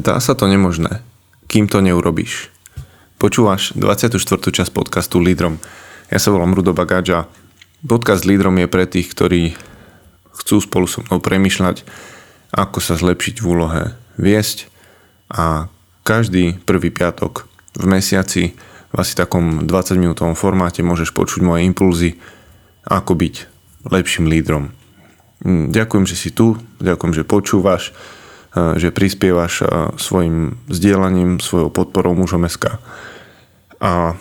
Zdá sa to nemožné, kým to neurobíš. Počúvaš 24. časť podcastu Lídrom. Ja sa volám Rudo Bagáč a podcast Lídrom je pre tých, ktorí chcú spolu so mnou premyšľať, ako sa zlepšiť v úlohe viesť a každý prvý piatok v mesiaci v asi takom 20 minútovom formáte môžeš počuť moje impulzy, ako byť lepším lídrom. Ďakujem, že si tu, ďakujem, že počúvaš že prispievaš svojim vzdielaním, svojou podporou mužom SK. A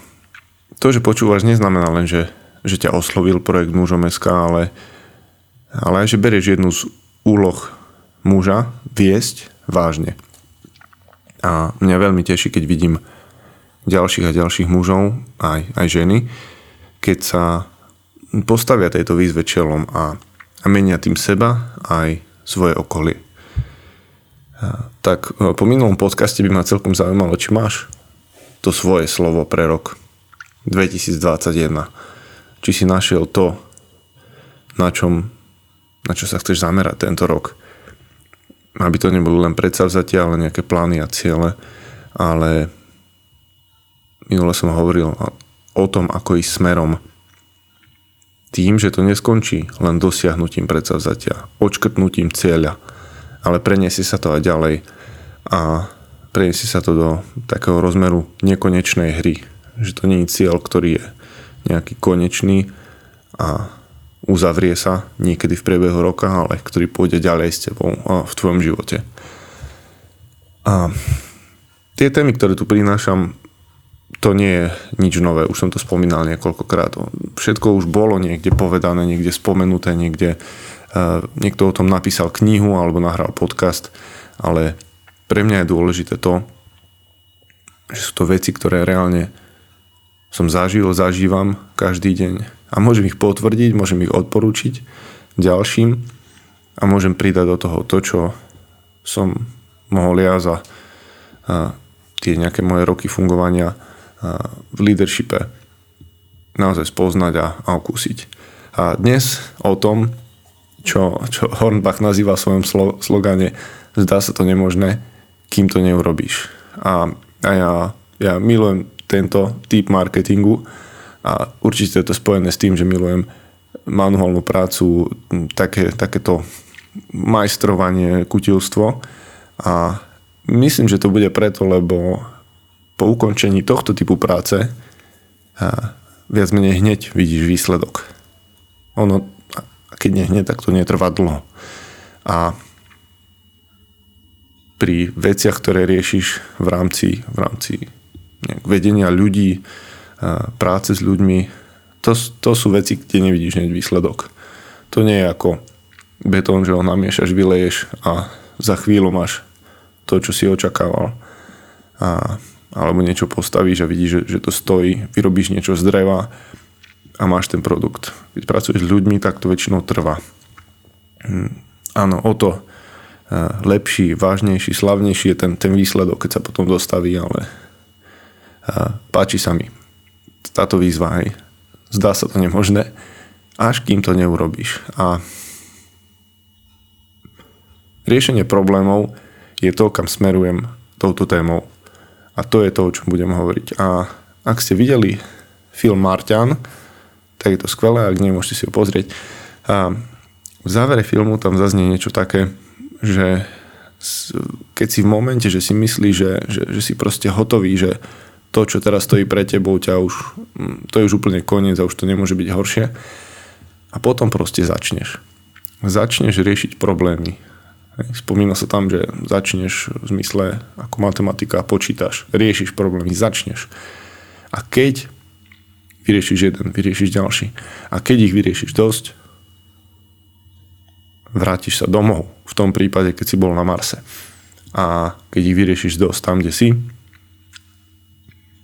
to, že počúvaš, neznamená len, že, že ťa oslovil projekt mužom SK, ale, ale aj, že berieš jednu z úloh muža viesť vážne. A mňa veľmi teší, keď vidím ďalších a ďalších mužov, aj, aj ženy, keď sa postavia tejto výzve čelom a, a menia tým seba aj svoje okolie. Tak e, po minulom podcaste by ma celkom zaujímalo, či máš to svoje slovo pre rok 2021. Či si našiel to, na, čom, na čo sa chceš zamerať tento rok. Aby to nebolo len predsavzatia, ale nejaké plány a ciele. Ale minule som hovoril o tom, ako ísť smerom tým, že to neskončí len dosiahnutím predsavzatia, odškrtnutím cieľa, ale preniesie sa to aj ďalej a preniesie sa to do takého rozmeru nekonečnej hry. Že to nie je cieľ, ktorý je nejaký konečný a uzavrie sa niekedy v priebehu roka, ale ktorý pôjde ďalej s tebou v tvojom živote. A tie témy, ktoré tu prinášam, to nie je nič nové, už som to spomínal niekoľkokrát. Všetko už bolo niekde povedané, niekde spomenuté, niekde niekto o tom napísal knihu alebo nahral podcast, ale pre mňa je dôležité to, že sú to veci, ktoré reálne som zažil, zažívam každý deň a môžem ich potvrdiť, môžem ich odporúčiť ďalším a môžem pridať do toho to, čo som mohol ja za tie nejaké moje roky fungovania v leadershipe naozaj spoznať a, a okúsiť. A dnes o tom, čo, čo Hornbach nazýva v svojom slo, slogane zdá sa to nemožné, kým to neurobíš. A, a ja, ja milujem tento typ marketingu a určite je to spojené s tým, že milujem manuálnu prácu, také, takéto majstrovanie, kutilstvo a myslím, že to bude preto, lebo po ukončení tohto typu práce viac menej hneď vidíš výsledok. Ono a keď nie hneď, tak to netrvá dlho. A pri veciach, ktoré riešiš v rámci, v rámci vedenia ľudí, práce s ľuďmi, to, to sú veci, kde nevidíš hneď výsledok. To nie je ako betón, že ho namiešaš, vyleješ a za chvíľu máš to, čo si očakával. A, alebo niečo postavíš a vidíš, že, že to stojí, vyrobíš niečo z dreva a máš ten produkt. Keď pracuješ s ľuďmi, tak to väčšinou trvá. Hm, áno, o to e, lepší, vážnejší, slavnejší je ten, ten výsledok, keď sa potom dostaví, ale e, páči sa mi táto výzva aj. Zdá sa to nemožné, až kým to neurobíš. A riešenie problémov je to, kam smerujem touto témou. A to je to, o čom budem hovoriť. A ak ste videli film Marťan, tak je to skvelé, ak nie, môžete si ho pozrieť. A v závere filmu tam zaznie niečo také, že keď si v momente, že si myslíš, že, že, že si proste hotový, že to, čo teraz stojí pre tebou, ťa už, to je už úplne koniec a už to nemôže byť horšie. A potom proste začneš. Začneš riešiť problémy. Spomína sa tam, že začneš v zmysle ako matematika, počítaš, riešiš problémy, začneš. A keď vyriešiš jeden, vyriešiš ďalší. A keď ich vyriešiš dosť, vrátiš sa domov. V tom prípade, keď si bol na Marse. A keď ich vyriešiš dosť tam, kde si,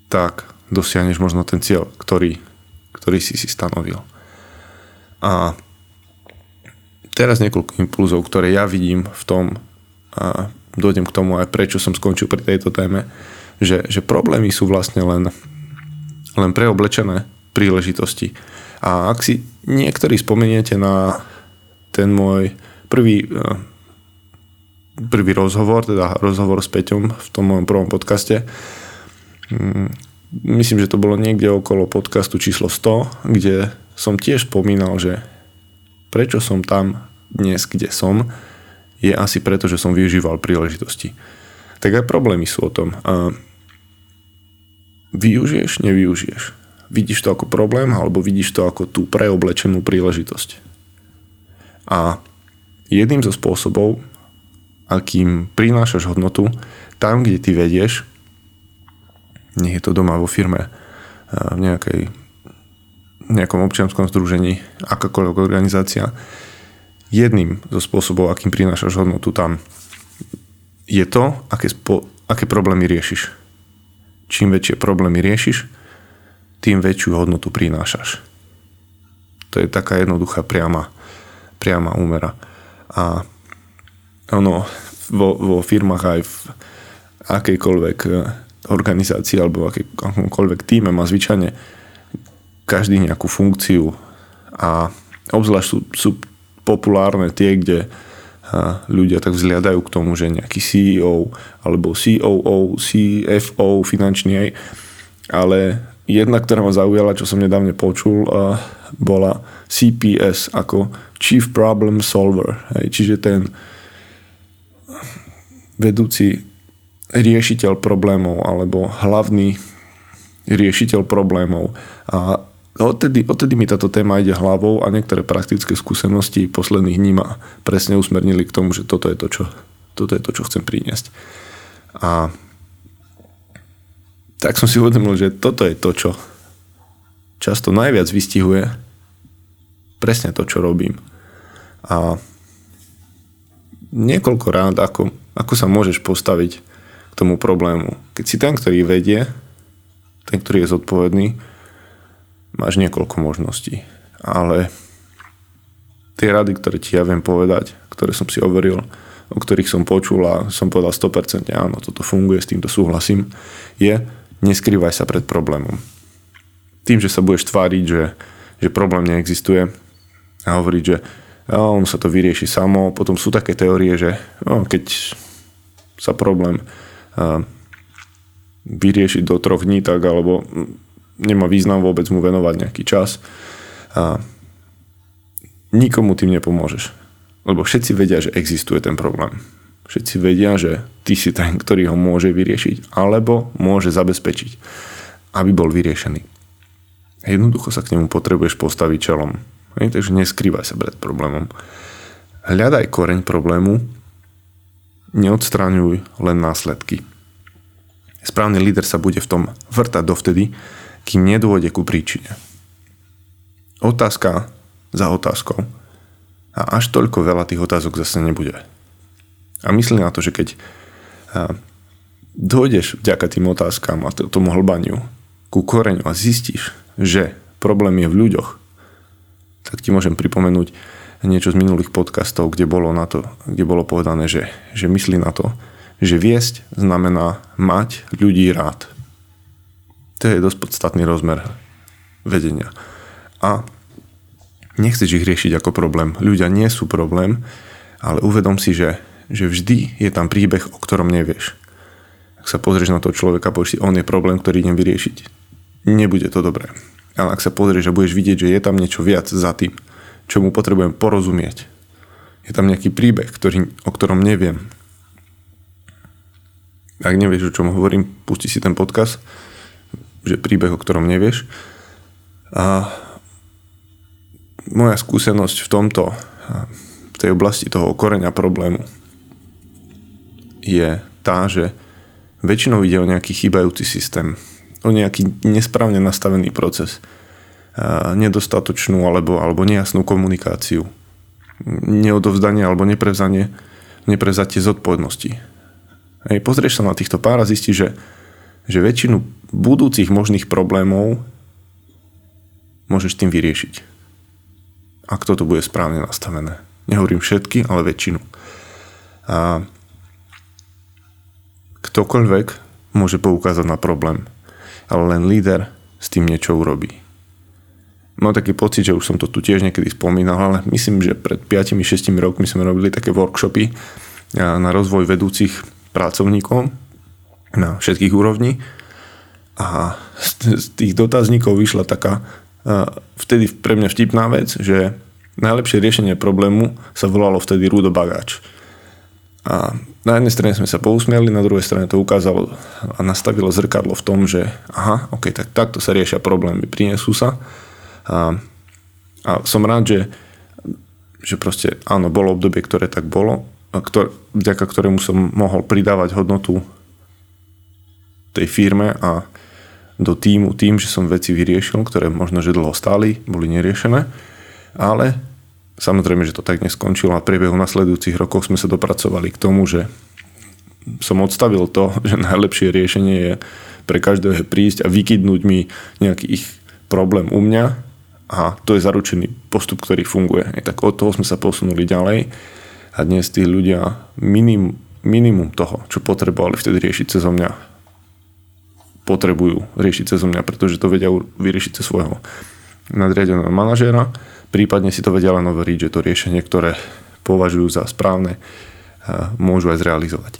tak dosiahneš možno ten cieľ, ktorý, ktorý si si stanovil. A teraz niekoľko impulzov, ktoré ja vidím v tom, a dojdem k tomu aj prečo som skončil pri tejto téme, že, že problémy sú vlastne len, len preoblečené príležitosti. A ak si niektorí spomeniete na ten môj prvý, eh, prvý rozhovor, teda rozhovor s Peťom v tom mojom prvom podcaste. Mm, myslím, že to bolo niekde okolo podcastu číslo 100, kde som tiež spomínal, že prečo som tam dnes, kde som, je asi preto, že som využíval príležitosti. Tak aj problémy sú o tom. Využiješ, nevyužiješ. Vidíš to ako problém, alebo vidíš to ako tú preoblečenú príležitosť. A jedným zo spôsobov, akým prinášaš hodnotu, tam, kde ty vedieš, nech je to doma vo firme, v nejakej, nejakom občianskom združení, akákoľvek organizácia, jedným zo spôsobov, akým prinášaš hodnotu tam, je to, aké, spo, aké problémy riešiš. Čím väčšie problémy riešiš, tým väčšiu hodnotu prinášaš. To je taká jednoduchá priama, priama úmera. A ono vo, vo firmách aj v akejkoľvek eh, organizácii alebo v akomkoľvek týme má zvyčajne každý nejakú funkciu a obzvlášť sú, sú populárne tie, kde ľudia tak vzliadajú k tomu, že nejaký CEO alebo COO, CFO finančný ale jedna, ktorá ma zaujala, čo som nedávne počul, bola CPS ako Chief Problem Solver. Čiže ten vedúci riešiteľ problémov alebo hlavný riešiteľ problémov. A Odtedy, odtedy mi táto téma ide hlavou a niektoré praktické skúsenosti posledných dní ma presne usmernili k tomu, že toto je to, čo, toto je to, čo chcem priniesť. A tak som si uvedomil, že toto je to, čo často najviac vystihuje presne to, čo robím. A niekoľko rád, ako, ako sa môžeš postaviť k tomu problému. Keď si ten, ktorý vedie, ten, ktorý je zodpovedný, máš niekoľko možností. Ale tie rady, ktoré ti ja viem povedať, ktoré som si overil, o ktorých som počul a som povedal 100% áno, toto funguje, s týmto súhlasím, je neskrývaj sa pred problémom. Tým, že sa budeš tváriť, že, že problém neexistuje a hovoriť, že on sa to vyrieši samo, potom sú také teórie, že no, keď sa problém uh, vyrieši do troch dní, tak alebo nemá význam vôbec mu venovať nejaký čas a nikomu tým nepomôžeš. Lebo všetci vedia, že existuje ten problém. Všetci vedia, že ty si ten, ktorý ho môže vyriešiť alebo môže zabezpečiť, aby bol vyriešený. Jednoducho sa k nemu potrebuješ postaviť čelom. Hej, takže neskrývaj sa pred problémom. Hľadaj koreň problému, neodstraňuj len následky. Správny líder sa bude v tom vrtať dovtedy, kým nedôjde ku príčine. Otázka za otázkou. A až toľko veľa tých otázok zase nebude. A myslí na to, že keď dojdeš vďaka tým otázkam a tomu hlbaniu ku koreňu a zistíš, že problém je v ľuďoch, tak ti môžem pripomenúť niečo z minulých podcastov, kde bolo, na to, kde bolo povedané, že, že myslí na to, že viesť znamená mať ľudí rád. To je dosť podstatný rozmer vedenia. A nechceš ich riešiť ako problém. Ľudia nie sú problém, ale uvedom si, že, že vždy je tam príbeh, o ktorom nevieš. Ak sa pozrieš na toho človeka, povieš si, on je problém, ktorý idem vyriešiť. Nebude to dobré. Ale ak sa pozrieš a budeš vidieť, že je tam niečo viac za tým, čo mu potrebujem porozumieť, je tam nejaký príbeh, ktorý, o ktorom neviem. Ak nevieš, o čom hovorím, pusti si ten podcast že príbeh, o ktorom nevieš. A moja skúsenosť v tomto, v tej oblasti toho koreňa problému je tá, že väčšinou ide o nejaký chýbajúci systém, o nejaký nesprávne nastavený proces, nedostatočnú alebo, alebo nejasnú komunikáciu, neodovzdanie alebo neprevzanie, neprevzatie zodpovednosti. Hej, pozrieš sa na týchto pár a zistíš, že že väčšinu budúcich možných problémov môžeš tým vyriešiť. Ak toto bude správne nastavené. Nehovorím všetky, ale väčšinu. A ktokoľvek môže poukázať na problém, ale len líder s tým niečo urobí. Mám taký pocit, že už som to tu tiež niekedy spomínal, ale myslím, že pred 5-6 rokmi sme robili také workshopy, na rozvoj vedúcich pracovníkov na všetkých úrovni. A z tých dotazníkov vyšla taká vtedy pre mňa vtipná vec, že najlepšie riešenie problému sa volalo vtedy Rudo Bagáč. A na jednej strane sme sa pousmiali, na druhej strane to ukázalo a nastavilo zrkadlo v tom, že aha, ok, tak takto sa riešia problémy, prinesú sa. A, a som rád, že, že proste áno, bolo obdobie, ktoré tak bolo, a ktor, vďaka ktorému som mohol pridávať hodnotu tej firme a do týmu tým, že som veci vyriešil, ktoré možno, že dlho stáli, boli neriešené, ale Samozrejme, že to tak neskončilo a v priebehu nasledujúcich rokov sme sa dopracovali k tomu, že som odstavil to, že najlepšie riešenie je pre každého prísť a vykydnúť mi nejaký ich problém u mňa. A to je zaručený postup, ktorý funguje. Tak od toho sme sa posunuli ďalej. A dnes tí ľudia minim, minimum toho, čo potrebovali vtedy riešiť cez mňa, potrebujú riešiť cez mňa, pretože to vedia vyriešiť cez svojho nadriadeného manažéra prípadne si to vedia len overiť, že to riešenie, ktoré považujú za správne, môžu aj zrealizovať.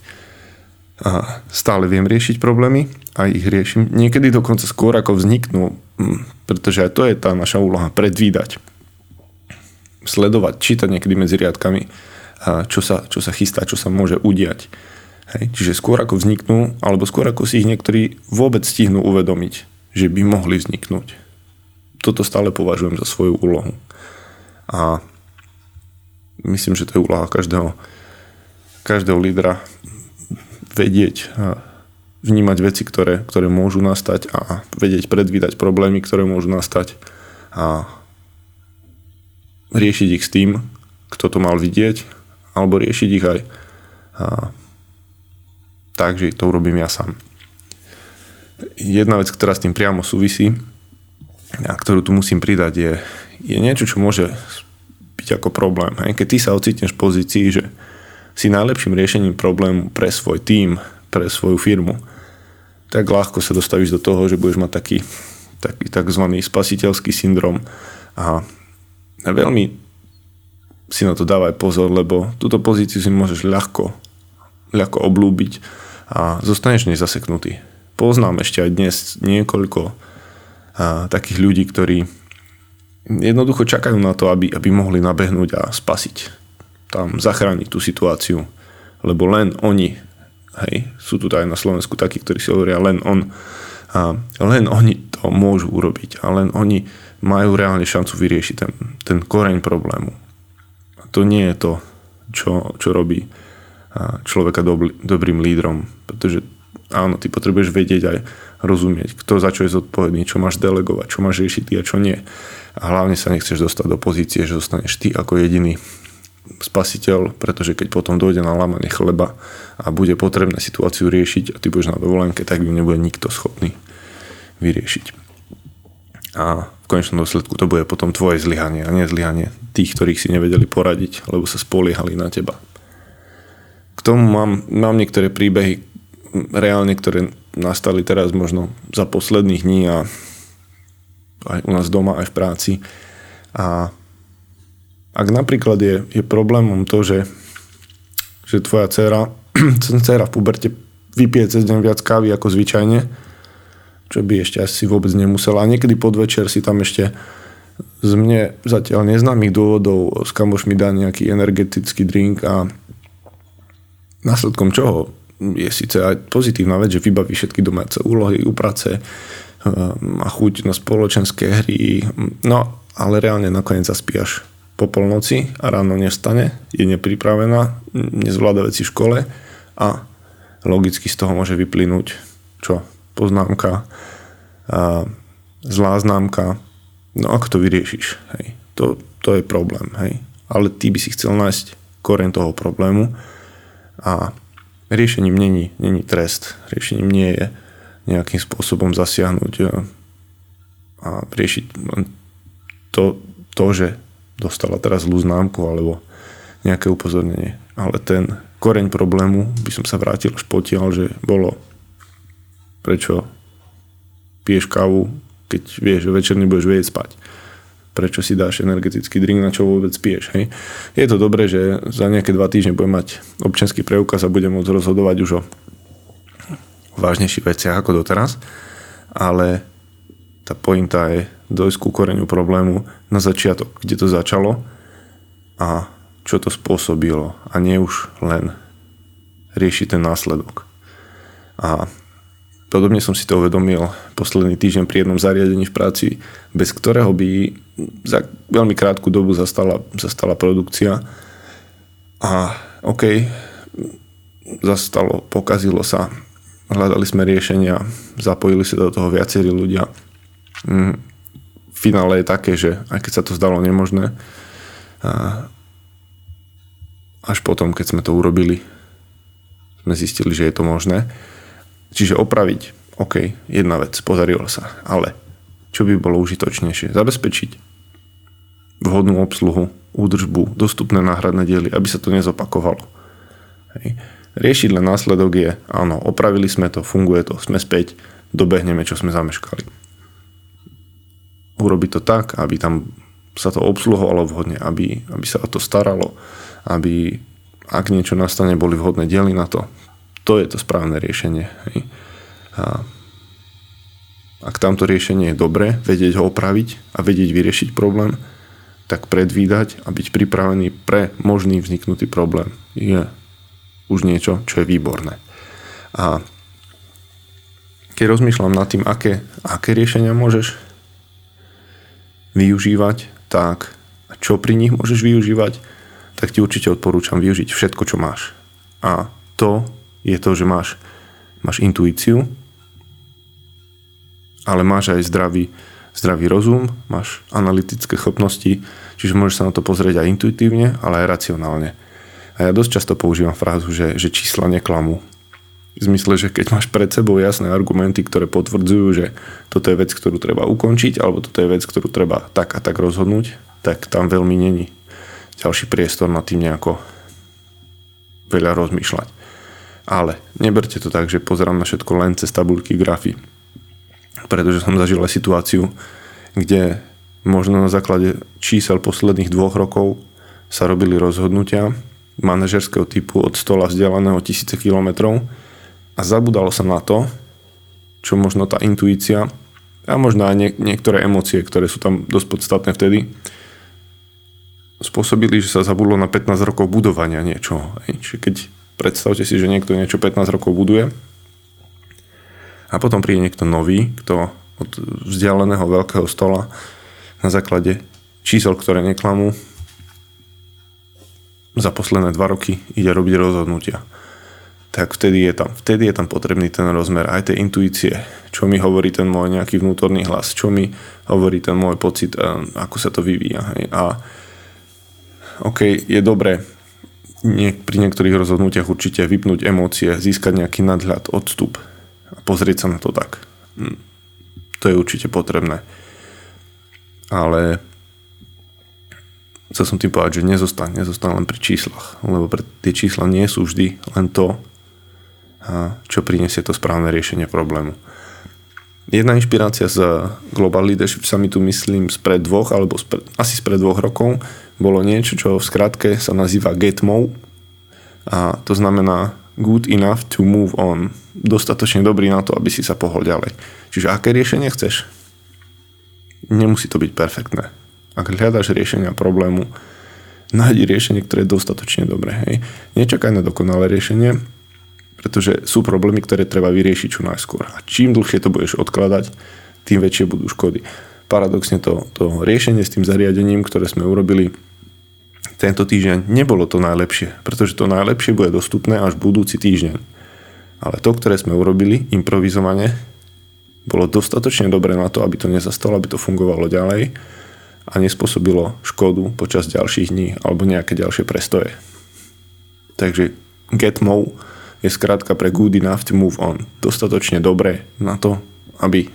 A stále viem riešiť problémy a ich riešim. Niekedy dokonca skôr ako vzniknú, pretože aj to je tá naša úloha, predvídať. Sledovať, čítať niekedy medzi riadkami, čo sa, čo sa chystá, čo sa môže udiať. Hej. Čiže skôr ako vzniknú, alebo skôr ako si ich niektorí vôbec stihnú uvedomiť, že by mohli vzniknúť. Toto stále považujem za svoju úlohu. A myslím, že to je úloha každého, každého lídra vedieť a vnímať veci, ktoré, ktoré môžu nastať a vedieť predvídať problémy, ktoré môžu nastať a riešiť ich s tým, kto to mal vidieť, alebo riešiť ich aj a, tak, že to urobím ja sám. Jedna vec, ktorá s tým priamo súvisí a ktorú tu musím pridať je, je niečo, čo môže byť ako problém. Hej? Keď ty sa ocitneš v pozícii, že si najlepším riešením problému pre svoj tím, pre svoju firmu, tak ľahko sa dostavíš do toho, že budeš mať taký, taký tzv. spasiteľský syndrom a veľmi si na to dávaj pozor, lebo túto pozíciu si môžeš ľahko, ľahko oblúbiť a zostaneš nezaseknutý. Poznám ešte aj dnes niekoľko takých ľudí, ktorí jednoducho čakajú na to, aby, aby mohli nabehnúť a spasiť. Tam zachrániť tú situáciu. Lebo len oni, hej, sú tu aj na Slovensku takí, ktorí si hovoria len on, a len oni to môžu urobiť a len oni majú reálne šancu vyriešiť ten, ten koreň problému. A to nie je to, čo, čo robí človeka dob, dobrým lídrom, pretože áno, ty potrebuješ vedieť aj rozumieť, kto za čo je zodpovedný, čo máš delegovať, čo máš riešiť ty a čo nie a hlavne sa nechceš dostať do pozície, že zostaneš ty ako jediný spasiteľ, pretože keď potom dojde na lámanie chleba a bude potrebné situáciu riešiť a ty budeš na dovolenke, tak ju nebude nikto schopný vyriešiť. A v konečnom dôsledku to bude potom tvoje zlyhanie a nie zlyhanie tých, ktorých si nevedeli poradiť, lebo sa spoliehali na teba. K tomu mám, mám niektoré príbehy reálne, ktoré nastali teraz možno za posledných dní a aj u nás doma, aj v práci. A ak napríklad je, je problémom to, že, že tvoja dcera, dcera v puberte vypije cez deň viac kávy ako zvyčajne, čo by ešte asi vôbec nemusela. A niekedy podvečer si tam ešte z mne zatiaľ neznámych dôvodov s kamošmi dá nejaký energetický drink a následkom čoho je síce aj pozitívna vec, že vybaví všetky domáce úlohy, uprace, má chuť na spoločenské hry, no ale reálne nakoniec zaspíjaš po polnoci a ráno nestane, je nepripravená, nezvláda veci v škole a logicky z toho môže vyplynúť čo? Poznámka, zlá známka, no ako to vyriešiš? Hej? To, to je problém, hej? ale ty by si chcel nájsť koreň toho problému a riešením není, není trest, riešením nie je nejakým spôsobom zasiahnuť a riešiť to, to, že dostala teraz zlú známku alebo nejaké upozornenie. Ale ten koreň problému by som sa vrátil až potiaľ, že bolo prečo piješ kávu, keď vieš, že večer nebudeš vedieť spať. Prečo si dáš energetický drink, na čo vôbec piješ. Hej. Je to dobré, že za nejaké dva týždne budem mať občianský preukaz a budem môcť rozhodovať už o vážnejších veciach ako doteraz, ale tá pointa je dojsť ku koreňu problému na začiatok, kde to začalo a čo to spôsobilo a nie už len riešiť ten následok. A Podobne som si to uvedomil posledný týždeň pri jednom zariadení v práci, bez ktorého by za veľmi krátku dobu zastala, zastala produkcia. A OK, zastalo, pokazilo sa, hľadali sme riešenia, zapojili sa do toho viacerí ľudia. Mm, finále je také, že aj keď sa to zdalo nemožné, až potom, keď sme to urobili, sme zistili, že je to možné. Čiže opraviť, OK, jedna vec, podarilo sa, ale čo by bolo užitočnejšie? Zabezpečiť vhodnú obsluhu, údržbu, dostupné náhradné diely, aby sa to nezopakovalo. Hej. Riešiť len následok je, áno, opravili sme to, funguje to, sme späť, dobehneme, čo sme zameškali. Urobiť to tak, aby tam sa to obsluhovalo vhodne, aby, aby sa o to staralo, aby ak niečo nastane, boli vhodné diely na to, to je to správne riešenie. Hej. A ak tamto riešenie je dobré, vedieť ho opraviť a vedieť vyriešiť problém, tak predvídať a byť pripravený pre možný vzniknutý problém je už niečo, čo je výborné. A keď rozmýšľam nad tým, aké, aké riešenia môžeš využívať, tak čo pri nich môžeš využívať, tak ti určite odporúčam využiť všetko, čo máš. A to je to, že máš, máš intuíciu, ale máš aj zdravý, zdravý rozum, máš analytické schopnosti, čiže môžeš sa na to pozrieť aj intuitívne, ale aj racionálne. A ja dosť často používam frázu, že, že čísla neklamú. V zmysle, že keď máš pred sebou jasné argumenty, ktoré potvrdzujú, že toto je vec, ktorú treba ukončiť, alebo toto je vec, ktorú treba tak a tak rozhodnúť, tak tam veľmi není ďalší priestor na tým nejako veľa rozmýšľať. Ale neberte to tak, že pozerám na všetko len cez tabulky grafy. Pretože som zažil aj situáciu, kde možno na základe čísel posledných dvoch rokov sa robili rozhodnutia manažerského typu od stola vzdialeného tisíce kilometrov a zabudalo sa na to, čo možno tá intuícia a možno aj nie, niektoré emócie, ktoré sú tam dosť podstatné vtedy, spôsobili, že sa zabudlo na 15 rokov budovania niečoho. Keď Predstavte si, že niekto niečo 15 rokov buduje a potom príde niekto nový, kto od vzdialeného veľkého stola na základe čísel, ktoré neklamú, za posledné dva roky ide robiť rozhodnutia. Tak vtedy je tam, vtedy je tam potrebný ten rozmer aj tej intuície, čo mi hovorí ten môj nejaký vnútorný hlas, čo mi hovorí ten môj pocit, eh, ako sa to vyvíja. Hej. A OK, je dobré nie, pri niektorých rozhodnutiach určite vypnúť emócie, získať nejaký nadhľad, odstup a pozrieť sa na to tak. Hm. To je určite potrebné. Ale chcel som tým povedať, že nezostan, nezostan len pri číslach, lebo pre tie čísla nie sú vždy len to, čo prinesie to správne riešenie problému. Jedna inšpirácia z Global Leadership Summitu, myslím, spred dvoch, alebo spred, asi spred dvoch rokov, bolo niečo, čo v skratke sa nazýva GETMO a to znamená good enough to move on. Dostatočne dobrý na to, aby si sa pohol ďalej. Čiže aké riešenie chceš? Nemusí to byť perfektné. Ak hľadaš riešenia problému, nájdi riešenie, ktoré je dostatočne dobré. Hej. Nečakaj na dokonalé riešenie, pretože sú problémy, ktoré treba vyriešiť čo najskôr. A čím dlhšie to budeš odkladať, tým väčšie budú škody. Paradoxne to, to riešenie s tým zariadením, ktoré sme urobili tento týždeň, nebolo to najlepšie, pretože to najlepšie bude dostupné až budúci týždeň. Ale to, ktoré sme urobili improvizovane, bolo dostatočne dobré na to, aby to nezastalo, aby to fungovalo ďalej a nespôsobilo škodu počas ďalších dní alebo nejaké ďalšie prestoje. Takže get more je skrátka pre good enough to move on. Dostatočne dobré na to, aby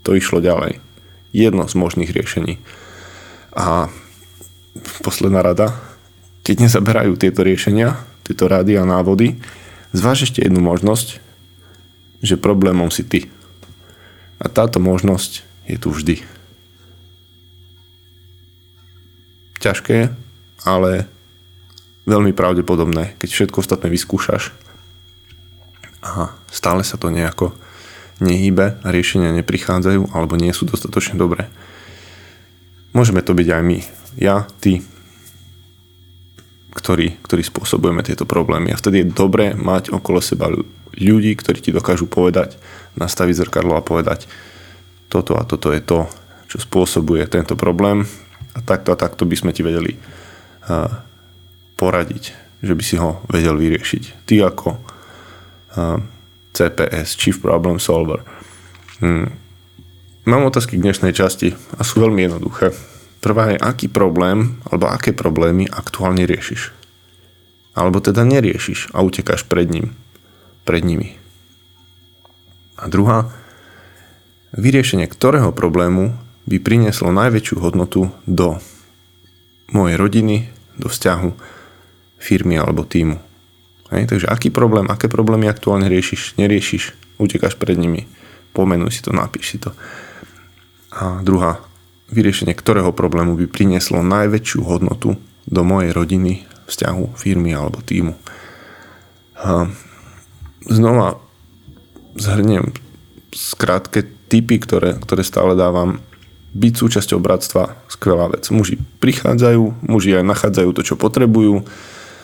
to išlo ďalej. Jedno z možných riešení. A posledná rada, keď nezaberajú tieto riešenia, tieto rady a návody, zváž ešte jednu možnosť, že problémom si ty. A táto možnosť je tu vždy. ťažké, ale veľmi pravdepodobné, keď všetko ostatné vyskúšaš a stále sa to nejako nehýbe a riešenia neprichádzajú alebo nie sú dostatočne dobré. Môžeme to byť aj my. Ja, ty, ktorí, ktorí spôsobujeme tieto problémy. A vtedy je dobré mať okolo seba ľudí, ktorí ti dokážu povedať, nastaviť zrkadlo a povedať, toto a toto je to, čo spôsobuje tento problém a takto a takto by sme ti vedeli uh, poradiť, že by si ho vedel vyriešiť. Ty ako uh, CPS, Chief Problem Solver. Hmm. Mám otázky k dnešnej časti a sú veľmi jednoduché. Prvá je, aký problém alebo aké problémy aktuálne riešiš. Alebo teda neriešiš a utekáš pred ním. Pred nimi. A druhá, vyriešenie ktorého problému by prinieslo najväčšiu hodnotu do mojej rodiny, do vzťahu, firmy alebo týmu. Hej, takže aký problém, aké problémy aktuálne riešiš, neriešiš, utekáš pred nimi, pomenuj si to, napíš si to. A druhá, vyriešenie ktorého problému by prinieslo najväčšiu hodnotu do mojej rodiny, vzťahu, firmy alebo týmu. A znova zhrniem skrátke typy, ktoré, ktoré stále dávam. Byť súčasťou bratstva, skvelá vec. Muži prichádzajú, muži aj nachádzajú to, čo potrebujú.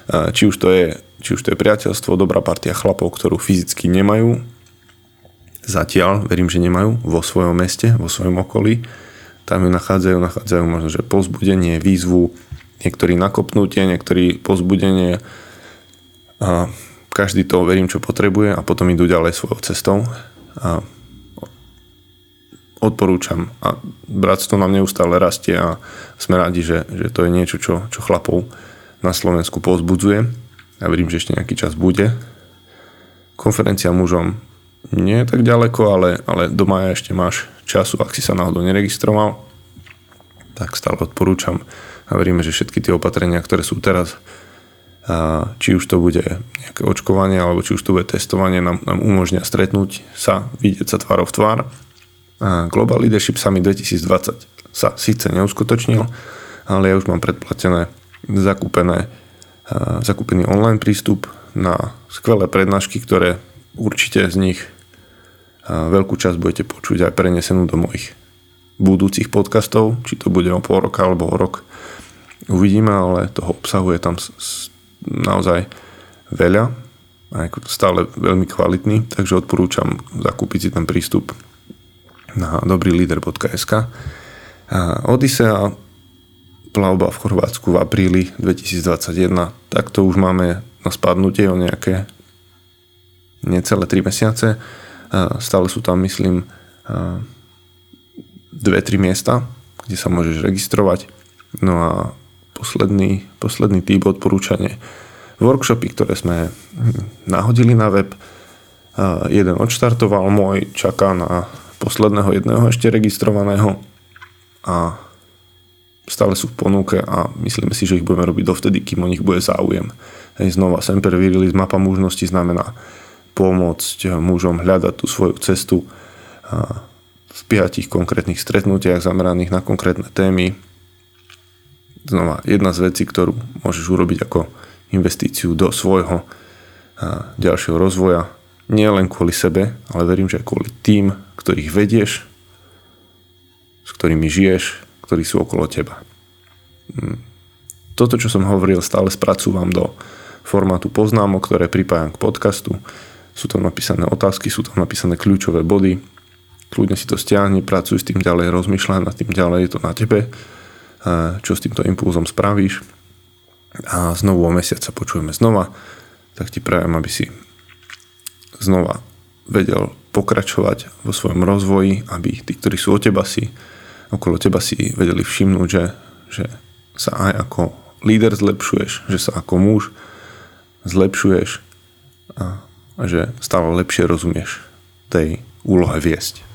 Či už to je, či už to je priateľstvo, dobrá partia chlapov, ktorú fyzicky nemajú. Zatiaľ, verím, že nemajú vo svojom meste, vo svojom okolí tam ju nachádzajú, nachádzajú možno, že pozbudenie, výzvu, niektorí nakopnutie, niektorí pozbudenie a každý to verím, čo potrebuje a potom idú ďalej svojou cestou a odporúčam a bratstvo nám neustále rastie a sme radi, že, že to je niečo, čo, čo chlapov na Slovensku pozbudzuje. Ja verím, že ešte nejaký čas bude. Konferencia mužom nie je tak ďaleko, ale, ale do maja ešte máš času, ak si sa náhodou neregistroval, tak stále odporúčam a veríme, že všetky tie opatrenia, ktoré sú teraz, a či už to bude nejaké očkovanie, alebo či už to bude testovanie, nám, nám umožňa stretnúť sa, vidieť sa tvárov v tvár. A Global Leadership Summit 2020 sa síce neuskutočnil, ale ja už mám predplatené, zakúpené, zakúpený online prístup na skvelé prednášky, ktoré určite z nich veľkú časť budete počuť aj prenesenú do mojich budúcich podcastov, či to bude o pol roka alebo o rok. Uvidíme, ale toho obsahu je tam naozaj veľa a stále veľmi kvalitný, takže odporúčam zakúpiť si ten prístup na dobrýlider.sk. Odisea plavba v Chorvátsku v apríli 2021, tak to už máme na spadnutie o nejaké necelé 3 mesiace. Stále sú tam, myslím, dve, tri miesta, kde sa môžeš registrovať. No a posledný, posledný typ odporúčanie. Workshopy, ktoré sme nahodili na web, jeden odštartoval, môj čaká na posledného jedného ešte registrovaného a stále sú v ponuke a myslíme si, že ich budeme robiť dovtedy, kým o nich bude záujem. Hej, znova Semper Virilis mapa možností znamená pomôcť mužom hľadať tú svoju cestu v piatich konkrétnych stretnutiach zameraných na konkrétne témy. Znova, jedna z vecí, ktorú môžeš urobiť ako investíciu do svojho ďalšieho rozvoja, nie len kvôli sebe, ale verím, že aj kvôli tým, ktorých vedieš, s ktorými žiješ, ktorí sú okolo teba. Hm. Toto, čo som hovoril, stále spracúvam do formátu poznámok, ktoré pripájam k podcastu. Sú tam napísané otázky, sú tam napísané kľúčové body, kľudne si to stiahni, pracuj s tým ďalej, rozmýšľaj nad tým ďalej, je to na tebe, čo s týmto impulzom spravíš. A znovu o mesiac sa počujeme znova, tak ti prajem, aby si znova vedel pokračovať vo svojom rozvoji, aby tí, ktorí sú o teba si, okolo teba si vedeli všimnúť, že, že sa aj ako líder zlepšuješ, že sa ako muž zlepšuješ a, a že stále lepšie rozumieš tej úlohe viesť.